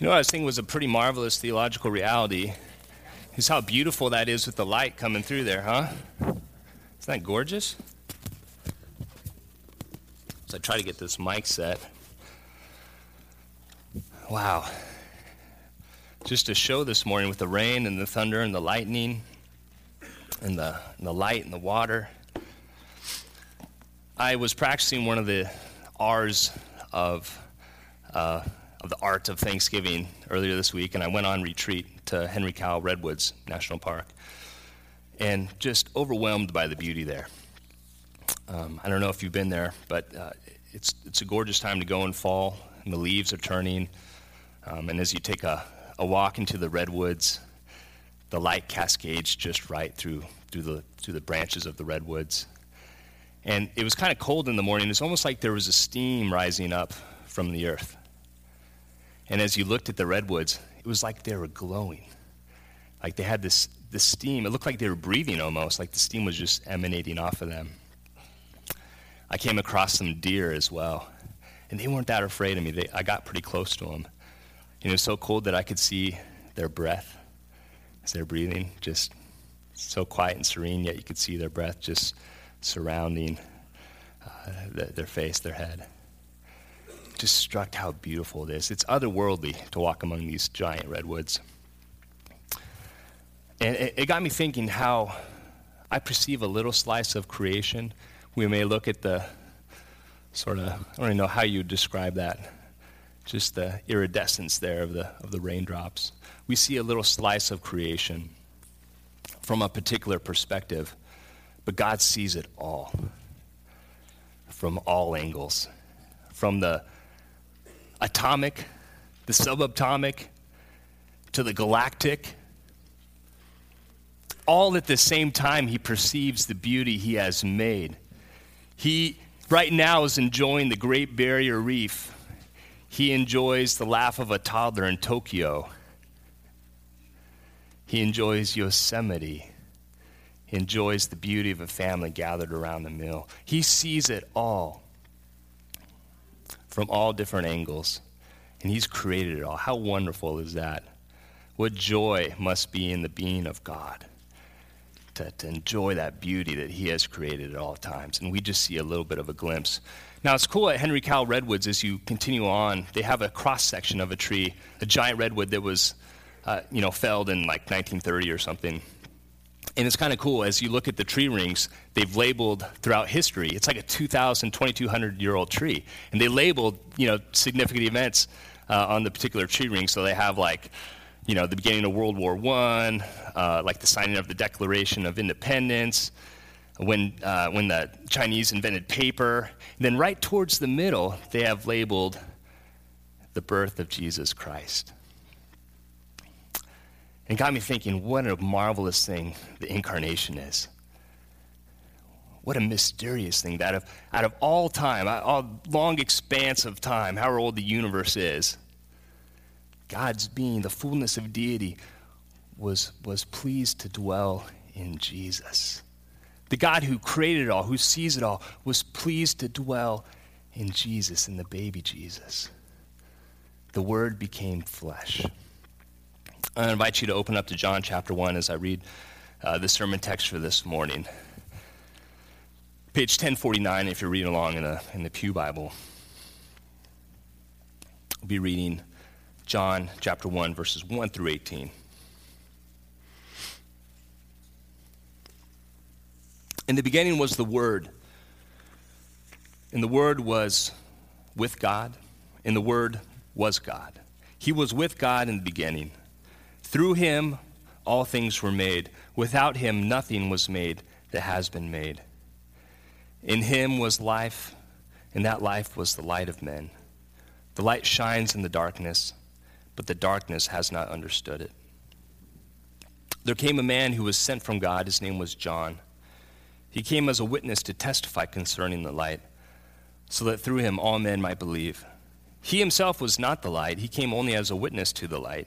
You know what I was thinking was a pretty marvelous theological reality is how beautiful that is with the light coming through there, huh? Isn't that gorgeous? So I try to get this mic set. Wow. Just a show this morning with the rain and the thunder and the lightning and the, and the light and the water. I was practicing one of the R's of uh, of the art of Thanksgiving earlier this week, and I went on retreat to Henry Cowell Redwoods National Park, and just overwhelmed by the beauty there. Um, I don't know if you've been there, but uh, it's it's a gorgeous time to go in fall, and the leaves are turning, um, and as you take a, a walk into the redwoods, the light cascades just right through through the through the branches of the redwoods. And it was kind of cold in the morning. It's almost like there was a steam rising up from the earth. And as you looked at the redwoods, it was like they were glowing. Like they had this, this steam. It looked like they were breathing almost, like the steam was just emanating off of them. I came across some deer as well. And they weren't that afraid of me. They, I got pretty close to them. And it was so cold that I could see their breath as they're breathing, just so quiet and serene, yet you could see their breath just surrounding uh, the, their face, their head just struck how beautiful it is. It's otherworldly to walk among these giant redwoods. And it, it got me thinking how I perceive a little slice of creation. We may look at the sort of, I don't even know how you describe that, just the iridescence there of the, of the raindrops. We see a little slice of creation from a particular perspective, but God sees it all from all angles. From the atomic, the subatomic, to the galactic. All at the same time, he perceives the beauty he has made. He, right now, is enjoying the Great Barrier Reef. He enjoys the laugh of a toddler in Tokyo. He enjoys Yosemite. He enjoys the beauty of a family gathered around the meal. He sees it all from all different angles. And He's created it all. How wonderful is that? What joy must be in the being of God to, to enjoy that beauty that He has created at all times. And we just see a little bit of a glimpse. Now, it's cool at Henry Cowell Redwoods as you continue on, they have a cross section of a tree, a giant redwood that was, uh, you know, felled in like 1930 or something. And it's kind of cool as you look at the tree rings, they've labeled throughout history. It's like a 2,000, 2,200 year old tree. And they labeled, you know, significant events uh, on the particular tree ring. So they have like, you know, the beginning of World War I, uh, like the signing of the Declaration of Independence, when, uh, when the Chinese invented paper. And then right towards the middle, they have labeled the birth of Jesus Christ. And got me thinking, what a marvelous thing the incarnation is. What a mysterious thing that of, out of all time, a long expanse of time, however old the universe is, God's being, the fullness of deity, was, was pleased to dwell in Jesus. The God who created it all, who sees it all, was pleased to dwell in Jesus, in the baby Jesus. The Word became flesh. I invite you to open up to John chapter 1 as I read uh, the sermon text for this morning. Page 1049, if you're reading along in, a, in the Pew Bible. We'll be reading John chapter 1, verses 1 through 18. In the beginning was the Word, and the Word was with God, and the Word was God. He was with God in the beginning. Through him, all things were made. Without him, nothing was made that has been made. In him was life, and that life was the light of men. The light shines in the darkness, but the darkness has not understood it. There came a man who was sent from God. His name was John. He came as a witness to testify concerning the light, so that through him all men might believe. He himself was not the light, he came only as a witness to the light.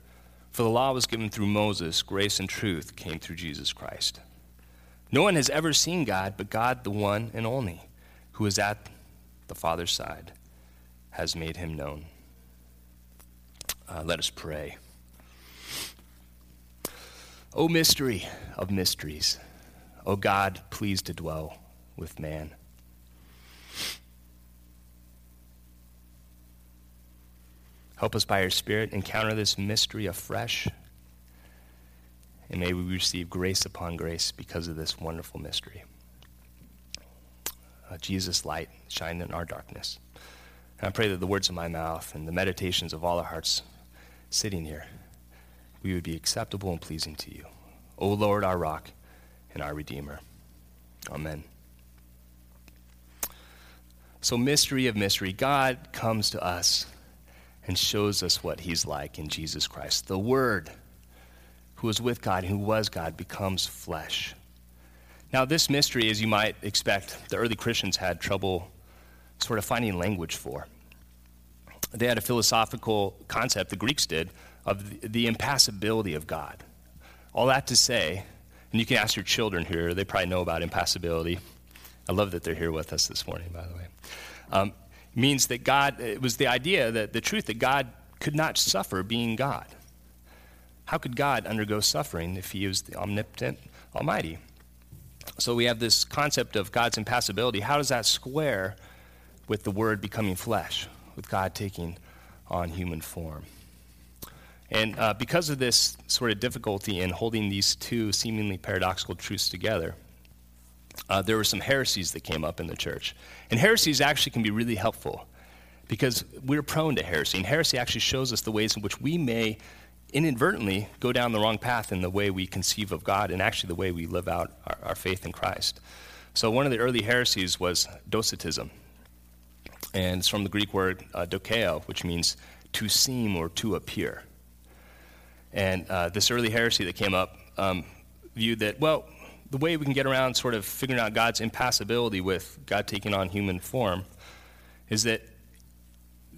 For the law was given through Moses, grace and truth came through Jesus Christ. No one has ever seen God, but God, the one and only, who is at the Father's side, has made him known. Uh, let us pray. O mystery of mysteries, O God, please to dwell with man. Help us by your Spirit encounter this mystery afresh. And may we receive grace upon grace because of this wonderful mystery. Uh, Jesus' light shine in our darkness. And I pray that the words of my mouth and the meditations of all our hearts sitting here, we would be acceptable and pleasing to you. O Lord, our rock and our Redeemer. Amen. So, mystery of mystery, God comes to us and shows us what He's like in Jesus Christ. The Word, who was with God, who was God, becomes flesh. Now, this mystery, as you might expect, the early Christians had trouble sort of finding language for they had a philosophical concept, the Greeks did, of the, impassibility of God. All that to say, and you can ask your children here, they probably know about impassibility. I love that they're here with us this morning, by the way. Um, means that God, it was the idea that the truth that God could not suffer being God. How could God undergo suffering if he was the omnipotent, almighty? So we have this concept of God's impassibility. How does that square with the word becoming flesh? with God taking on human form. And uh, because of this sort of difficulty in holding these two seemingly paradoxical truths together, uh, there were some heresies that came up in the church. And heresies actually can be really helpful because we're prone to heresy. And heresy actually shows us the ways in which we may inadvertently go down the wrong path in the way we conceive of God and actually the way we live out our, our faith in Christ. So, one of the early heresies was Docetism and it's from the Greek word uh, dokeo, which means to seem or to appear. And uh, this early heresy that came up um, viewed that, well, the way we can get around sort of figuring out God's impassibility with God taking on human form is that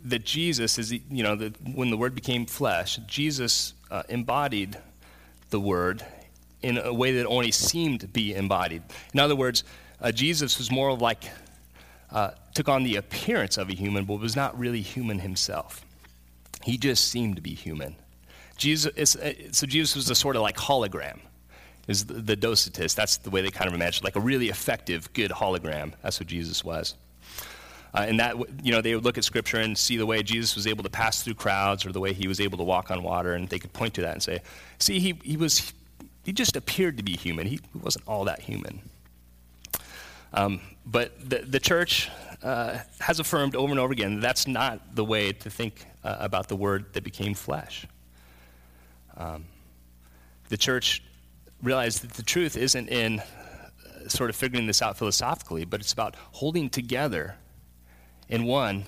that Jesus is, you know, that when the Word became flesh, Jesus uh, embodied the Word in a way that only seemed to be embodied. In other words, uh, Jesus was more of like uh, took on the appearance of a human, but was not really human himself. He just seemed to be human. Jesus, uh, so Jesus was a sort of like hologram, is the, the Docetist. That's the way they kind of imagine, like a really effective, good hologram. That's what Jesus was. Uh, and that, you know, they would look at Scripture and see the way Jesus was able to pass through crowds or the way he was able to walk on water, and they could point to that and say, see, he, he was, he just appeared to be human. He wasn't all that human. Um, but the, the church uh, has affirmed over and over again that that's not the way to think uh, about the word that became flesh. Um, the church realized that the truth isn't in uh, sort of figuring this out philosophically, but it's about holding together in one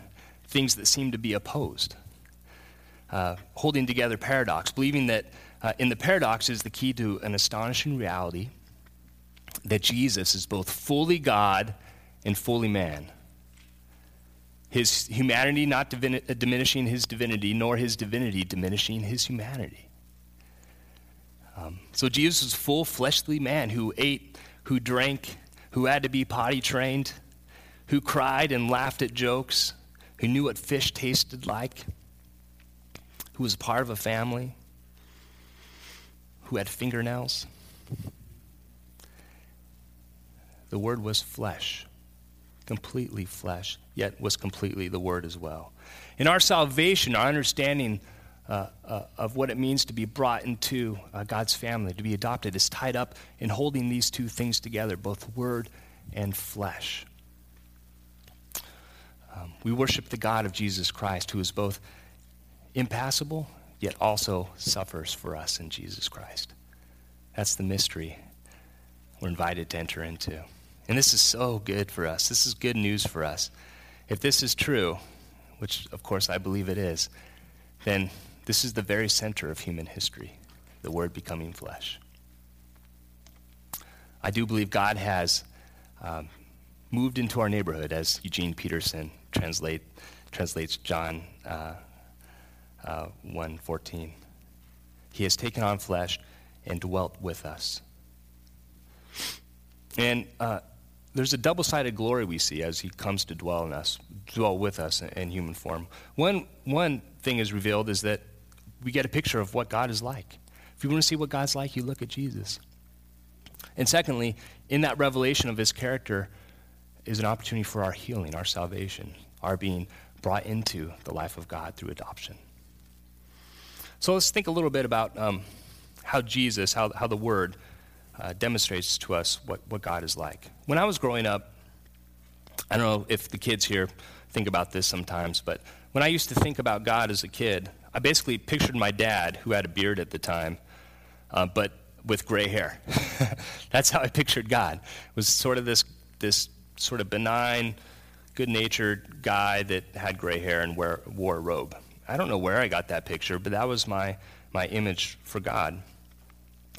things that seem to be opposed. Uh, holding together paradox, believing that uh, in the paradox is the key to an astonishing reality that Jesus is both fully God and fully man. His humanity not divini- diminishing his divinity, nor his divinity diminishing his humanity. Um, so Jesus was full fleshly man who ate, who drank, who had to be potty trained, who cried and laughed at jokes, who knew what fish tasted like, who was part of a family, who had fingernails. The Word was flesh, completely flesh, yet was completely the Word as well. In our salvation, our understanding uh, uh, of what it means to be brought into uh, God's family, to be adopted, is tied up in holding these two things together, both word and flesh. Um, we worship the God of Jesus Christ, who is both impassible, yet also suffers for us in Jesus Christ. That's the mystery we're invited to enter into. And this is so good for us. This is good news for us. If this is true, which of course I believe it is, then this is the very center of human history the Word becoming flesh. I do believe God has um, moved into our neighborhood, as Eugene Peterson translate, translates John uh, uh, 1.14. He has taken on flesh and dwelt with us. And uh, there's a double sided glory we see as he comes to dwell in us, dwell with us in, in human form. One, one thing is revealed is that we get a picture of what God is like. If you want to see what God's like, you look at Jesus. And secondly, in that revelation of his character is an opportunity for our healing, our salvation, our being brought into the life of God through adoption. So let's think a little bit about um, how Jesus, how, how the Word, uh, demonstrates to us what, what God is like. When I was growing up, I don't know if the kids here think about this sometimes, but when I used to think about God as a kid, I basically pictured my dad, who had a beard at the time, uh, but with gray hair. That's how I pictured God. It was sort of this, this sort of benign, good natured guy that had gray hair and wear, wore a robe. I don't know where I got that picture, but that was my, my image for God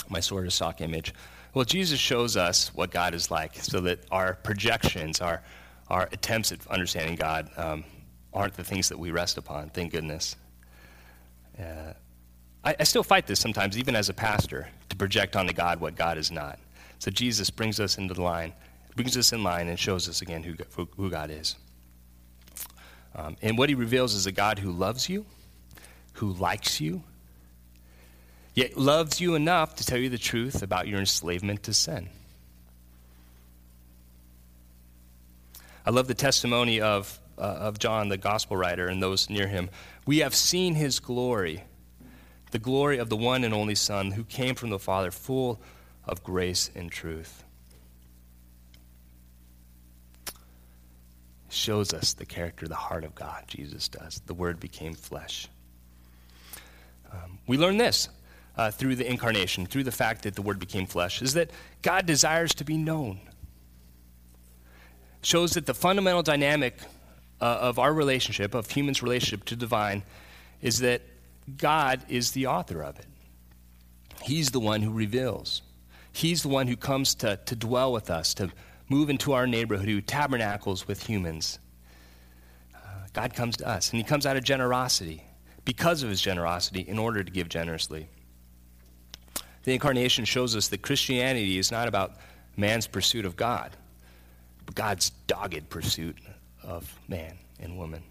my sort of stock image. Well, Jesus shows us what God is like so that our projections, our, our attempts at understanding God, um, aren't the things that we rest upon, thank goodness. Uh, I, I still fight this sometimes, even as a pastor, to project onto God what God is not. So Jesus brings us into the line, brings us in line, and shows us again who, who God is. Um, and what he reveals is a God who loves you, who likes you, yet loves you enough to tell you the truth about your enslavement to sin. I love the testimony of, uh, of John, the gospel writer, and those near him. We have seen his glory, the glory of the one and only Son who came from the Father, full of grace and truth. Shows us the character, the heart of God, Jesus does. The Word became flesh. Um, we learn this uh, through the incarnation, through the fact that the Word became flesh, is that God desires to be known. Shows that the fundamental dynamic uh, of our relationship, of humans' relationship to divine, is that God is the author of it. He's the one who reveals. He's the one who comes to, to dwell with us, to move into our neighborhood, who tabernacles with humans. Uh, God comes to us, and He comes out of generosity, because of His generosity, in order to give generously. The incarnation shows us that Christianity is not about man's pursuit of God, but God's dogged pursuit of man and woman.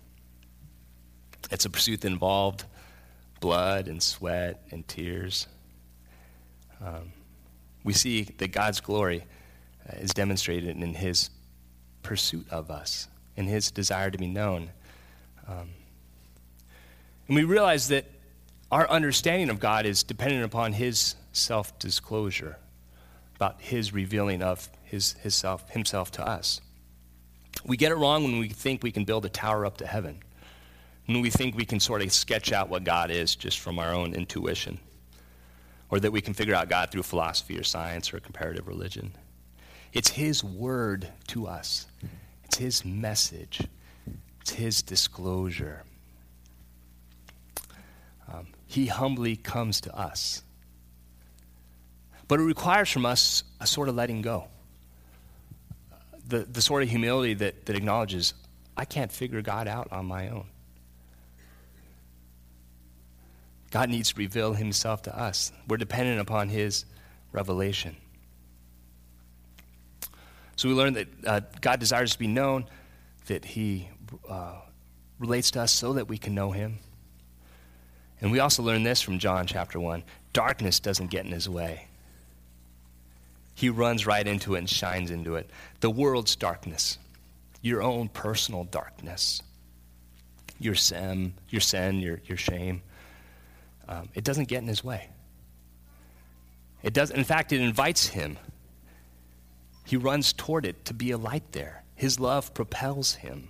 It's a pursuit that involved blood and sweat and tears. Um, we see that God's glory uh, is demonstrated in his pursuit of us, in his desire to be known. Um, and we realize that our understanding of God is dependent upon his self disclosure, about his revealing of his, his self, himself to us. We get it wrong when we think we can build a tower up to heaven, when we think we can sort of sketch out what God is just from our own intuition, or that we can figure out God through philosophy or science or comparative religion. It's His word to us, it's His message, it's His disclosure. Um, he humbly comes to us. But it requires from us a sort of letting go. The, the sort of humility that, that acknowledges, I can't figure God out on my own. God needs to reveal himself to us. We're dependent upon his revelation. So we learn that uh, God desires to be known, that he uh, relates to us so that we can know him. And we also learn this from John chapter 1 darkness doesn't get in his way he runs right into it and shines into it. The world's darkness, your own personal darkness, your sin, your sin, your, your shame, um, it doesn't get in his way. It does, in fact, it invites him. He runs toward it to be a light there. His love propels him.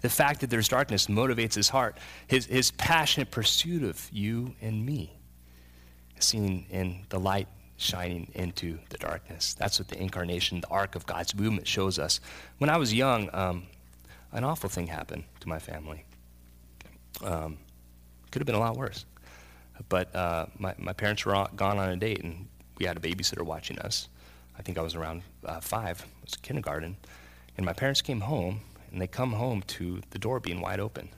The fact that there's darkness motivates his heart. His, his passionate pursuit of you and me, seen in the light shining into the darkness. That's what the incarnation, the arc of God's movement shows us. When I was young, um, an awful thing happened to my family. Um, could have been a lot worse. But uh, my, my parents were gone on a date, and we had a babysitter watching us. I think I was around uh, five, it was kindergarten. And my parents came home, and they come home to the door being wide open.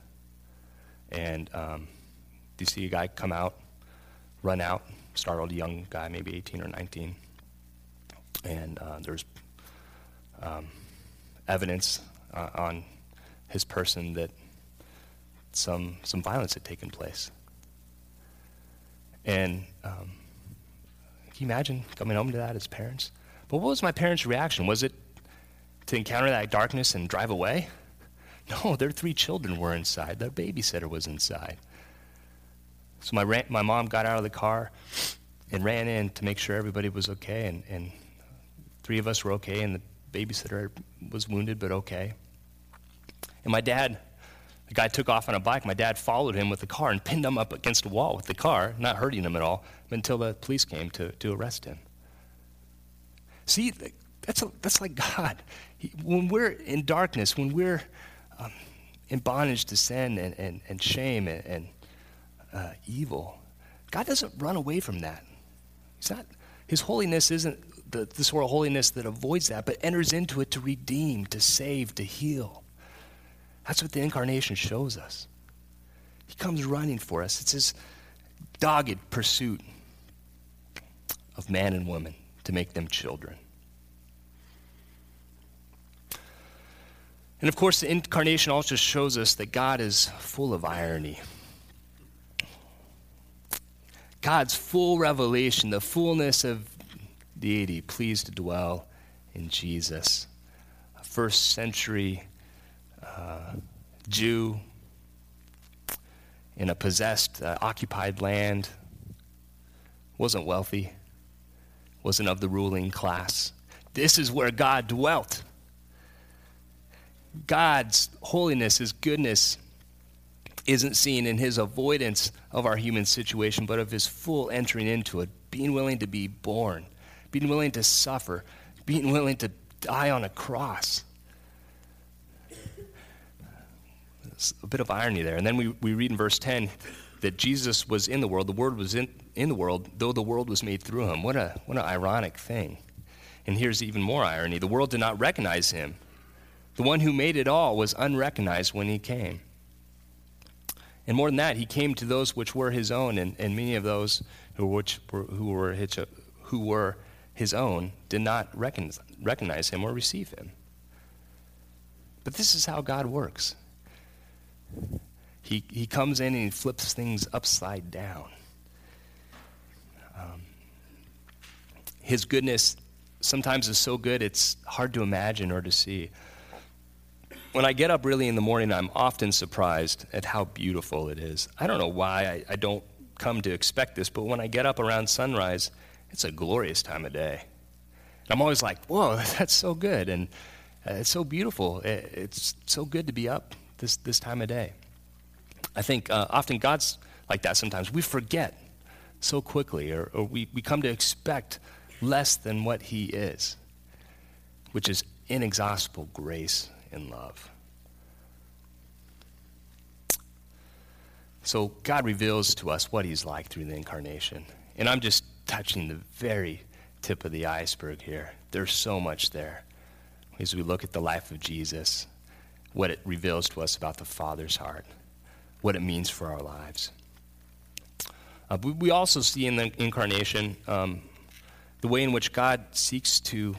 And um, you see a guy come out, run out, startled young guy, maybe 18 or 19. And uh, there's um, evidence uh, on his person that some, some violence had taken place. And um, can you imagine coming home to that as parents? But what was my parents' reaction? Was it to encounter that darkness and drive away? No, their three children were inside. Their babysitter was inside. So my, ran, my mom got out of the car and ran in to make sure everybody was okay. And, and three of us were okay, and the babysitter was wounded but okay. And my dad, the guy took off on a bike. My dad followed him with the car and pinned him up against a wall with the car, not hurting him at all, until the police came to, to arrest him. See, that's, a, that's like God. He, when we're in darkness, when we're um, in bondage to sin and, and, and shame and, and uh, evil, God doesn't run away from that. He's not, his holiness isn't the, the sort of holiness that avoids that, but enters into it to redeem, to save, to heal. That's what the incarnation shows us. He comes running for us. It's his dogged pursuit of man and woman to make them children. And of course, the incarnation also shows us that God is full of irony. God's full revelation, the fullness of deity, pleased to dwell in Jesus. A first century uh, Jew in a possessed, uh, occupied land, wasn't wealthy, wasn't of the ruling class. This is where God dwelt. God's holiness, His goodness, isn't seen in His avoidance of our human situation, but of His full entering into it, being willing to be born, being willing to suffer, being willing to die on a cross. There's a bit of irony there. And then we, we read in verse 10 that Jesus was in the world, the Word was in, in the world, though the world was made through him. What, a, what an ironic thing. And here's even more irony the world did not recognize him. The one who made it all was unrecognized when he came. And more than that, he came to those which were his own, and, and many of those who, which were, who, were his, who were his own did not recognize, recognize him or receive him. But this is how God works. He, he comes in and he flips things upside down. Um, his goodness sometimes is so good it's hard to imagine or to see. When I get up really in the morning, I'm often surprised at how beautiful it is. I don't know why I, I don't come to expect this, but when I get up around sunrise, it's a glorious time of day. And I'm always like, whoa, that's so good. And uh, it's so beautiful. It, it's so good to be up this, this time of day. I think uh, often God's like that sometimes. We forget so quickly, or, or we, we come to expect less than what He is, which is inexhaustible grace and love. So God reveals to us what He's like through the incarnation. And I'm just touching the very tip of the iceberg here. There's so much there as we look at the life of Jesus, what it reveals to us about the Father's heart what it means for our lives. Uh, we, we, also see in the incarnation um, the way in which God seeks to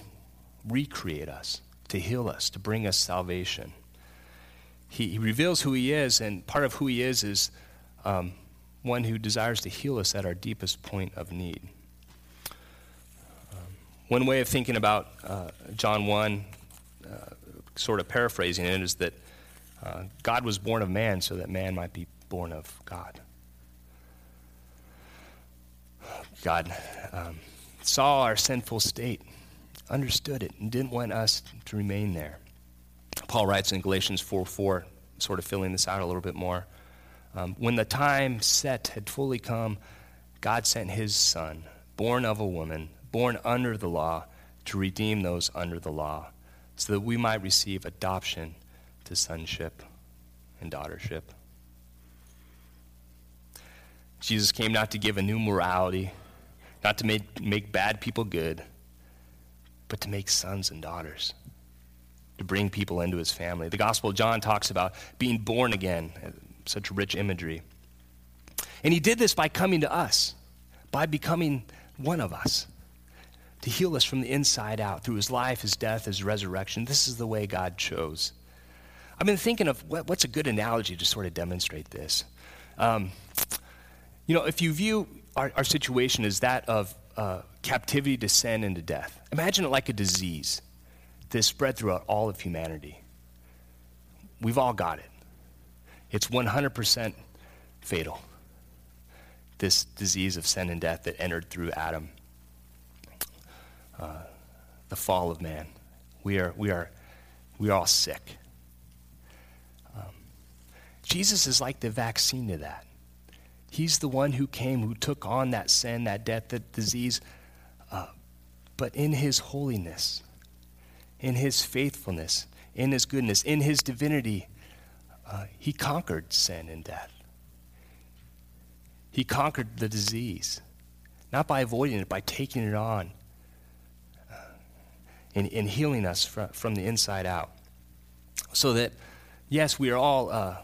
recreate us, to heal us, to bring us salvation. He, he reveals who He is, and part of who He is is um, one who desires to heal us at our deepest point of need. Um, one way of thinking about uh, John 1, uh, sort of paraphrasing it, is that uh, God was born of man so that man might be born of God. God um, saw our sinful state, understood it, and didn't want us to remain there. Paul writes in Galatians 4 4, sort of filling this out a little bit more. Um, when the time set had fully come, God sent his son, born of a woman, born under the law, to redeem those under the law, so that we might receive adoption to sonship and daughtership. Jesus came not to give a new morality, not to make, make bad people good, but to make sons and daughters, to bring people into his family. The Gospel of John talks about being born again, such rich imagery. And he did this by coming to us, by becoming one of us, to heal us from the inside out through his life, his death, his resurrection. This is the way God chose. I've been thinking of what, what's a good analogy to sort of demonstrate this. Um, you know, if you view our, our situation as that of uh, captivity to sin and to death, imagine it like a disease that is spread throughout all of humanity. We've all got it. It's 100% fatal. This disease of sin and death that entered through Adam, uh, the fall of man. We are, we are, we are all sick. Um, Jesus is like the vaccine to that. He's the one who came, who took on that sin, that death, that disease. But in his holiness, in his faithfulness, in his goodness, in his divinity, uh, he conquered sin and death. He conquered the disease, not by avoiding it, by taking it on uh, and, and, healing us from, from the inside out. So that, yes, we are all uh,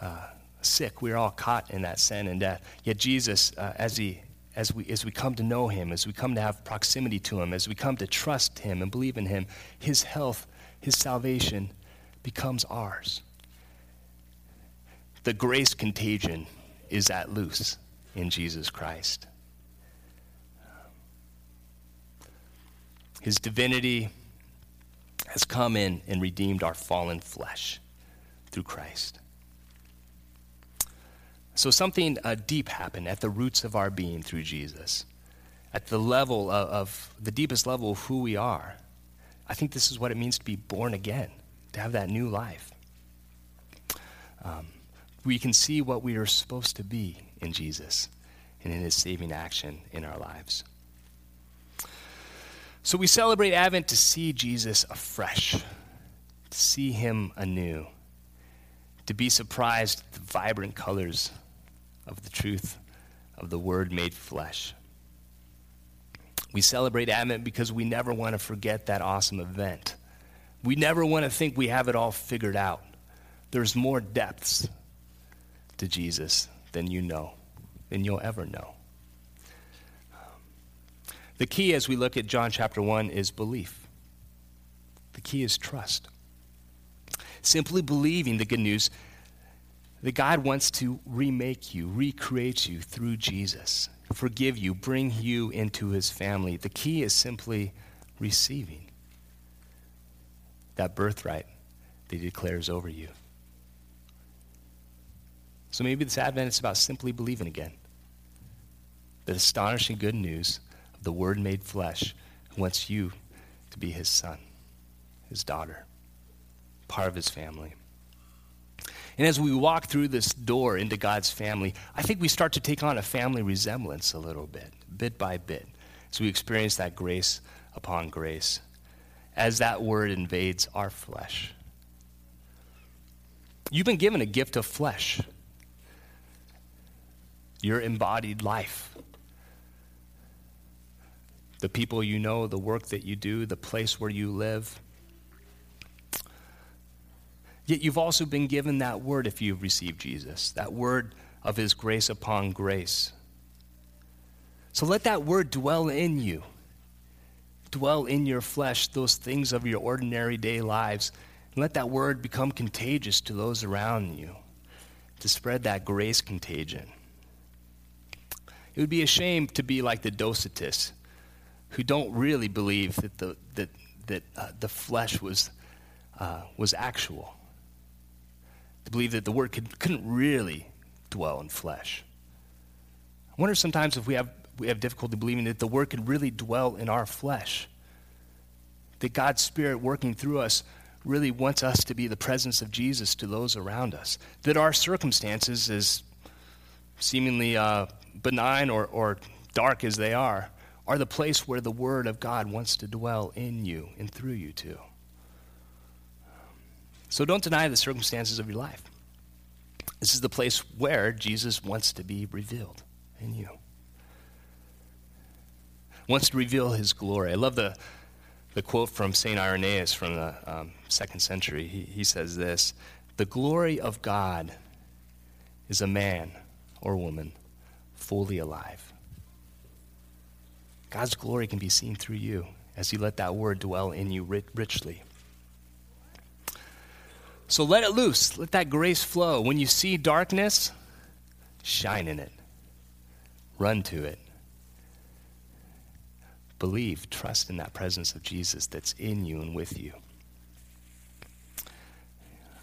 uh sick. We are all caught in that sin and death. Yet Jesus, uh, as he as we, as we come to know him, as we come to have proximity to him, as we come to trust him and believe in him, his health, his salvation becomes ours. The grace contagion is at loose in Jesus Christ. His divinity has come in and redeemed our fallen flesh through Christ. So something uh, deep happened at the roots of our being through Jesus, at the level of, of, the deepest level of who we are. I think this is what it means to be born again, to have that new life. Um, we can see what we are supposed to be in Jesus and in his saving action in our lives. So we celebrate Advent to see Jesus afresh, to see him anew, to be surprised at the vibrant colors of the truth of the Word made flesh. We celebrate Advent because we never want to forget that awesome event. We never want to think we have it all figured out. There's more depths to Jesus than you know, than you'll ever know. The key as we look at John chapter 1 is belief. The key is trust. Simply believing the good news that God wants to remake you, recreate you through Jesus, forgive you, bring you into his family. The key is simply receiving that birthright that he declares over you. So maybe this Advent is about simply believing again. The astonishing good news of the Word made flesh who wants you to be his son, his daughter, part of his family. And as we walk through this door into God's family, I think we start to take on a family resemblance a little bit, bit by bit, as we experience that grace upon grace, as that word invades our flesh. You've been given a gift of flesh, your embodied life. The people you know, the work that you do, the place where you live Yet you've also been given that word if you've received Jesus, that word of his grace upon grace. So let that word dwell in you, dwell in your flesh, those things of your ordinary day lives. And let that word become contagious to those around you, to spread that grace contagion. It would be a shame to be like the Docetists, who don't really believe that the, that, that, uh, the flesh was, uh, was actual believe that the Word could, couldn't really dwell in flesh. I wonder sometimes if we have we have difficulty believing that the Word could really dwell in our flesh. That God's Spirit working through us really wants us to be the presence of Jesus to those around us. That our circumstances, as seemingly uh, benign or, or dark as they are, are the place where the Word of God wants to dwell in you and through you too. So don't deny the circumstances of your life. This is the place where Jesus wants to be revealed in you. Wants to reveal his glory. I love the, the quote from St. Irenaeus from the um, second century. He, he says this The glory of God is a man or woman fully alive. God's glory can be seen through you as you let that word dwell in you richly. So let it loose. Let that grace flow. When you see darkness, shine in it. Run to it. Believe, trust in that presence of Jesus that's in you and with you.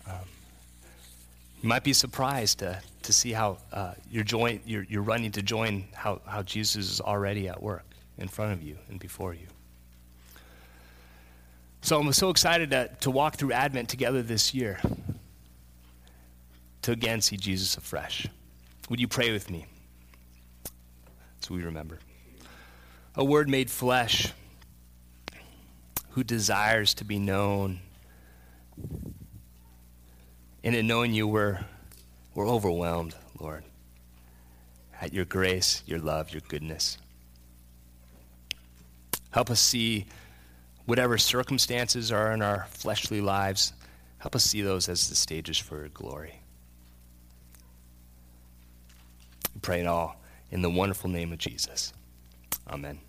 Um, you might be surprised to, to see how uh, you're, join, you're, you're running to join how, how Jesus is already at work in front of you and before you. So I'm so excited to, to walk through Advent together this year to again see Jesus afresh. Would you pray with me? So we remember. A word made flesh who desires to be known. And in knowing you, we're, we're overwhelmed, Lord, at your grace, your love, your goodness. Help us see whatever circumstances are in our fleshly lives, help us see those as the stages for glory. We pray it all in the wonderful name of Jesus. Amen.